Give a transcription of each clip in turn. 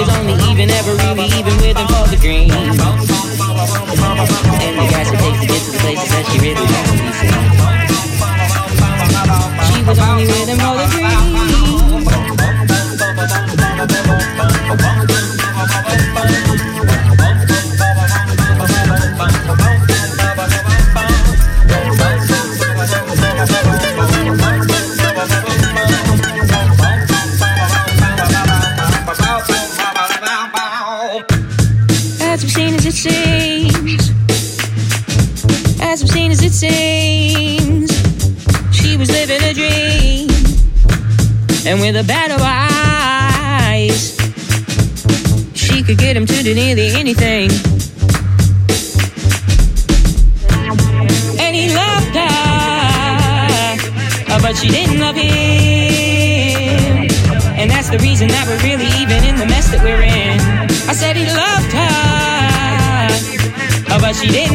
niggas only even ever really even with them for the green. And the guys who takes to get to the places that she really wants. Seems she was living a dream, and with a battle eyes, she could get him to do nearly anything. And he loved her, but she didn't love him. And that's the reason that we're really even in the mess that we're in. I said he loved her, but she didn't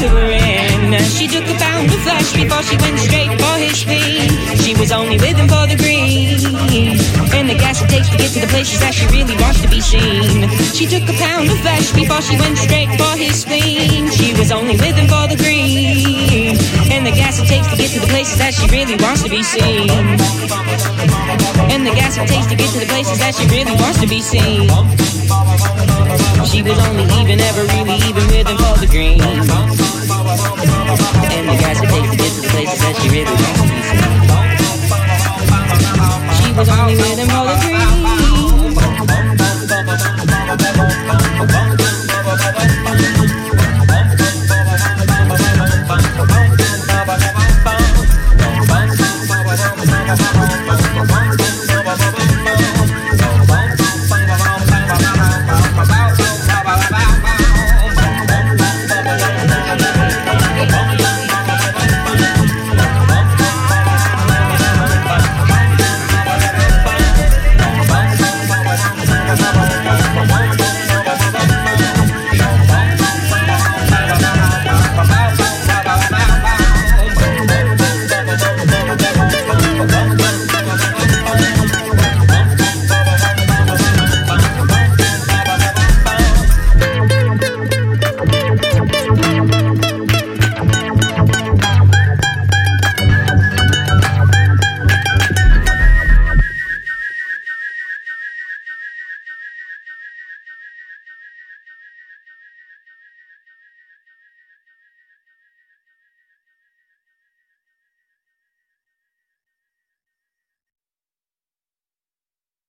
She took a pound of flesh before she went straight for his feet. She was only living for the green. And the gas it takes to get to the places that she really wants to be seen. She took a pound of flesh before she went straight for his spleen. She was only living for the green. And the gas it takes to get to the places that she really wants to be seen. And the gas it takes to get to the places that she really wants to be seen. She was only even ever really even with him for the green. And the guys would take her to the places that she really wants. She was only with him for the green.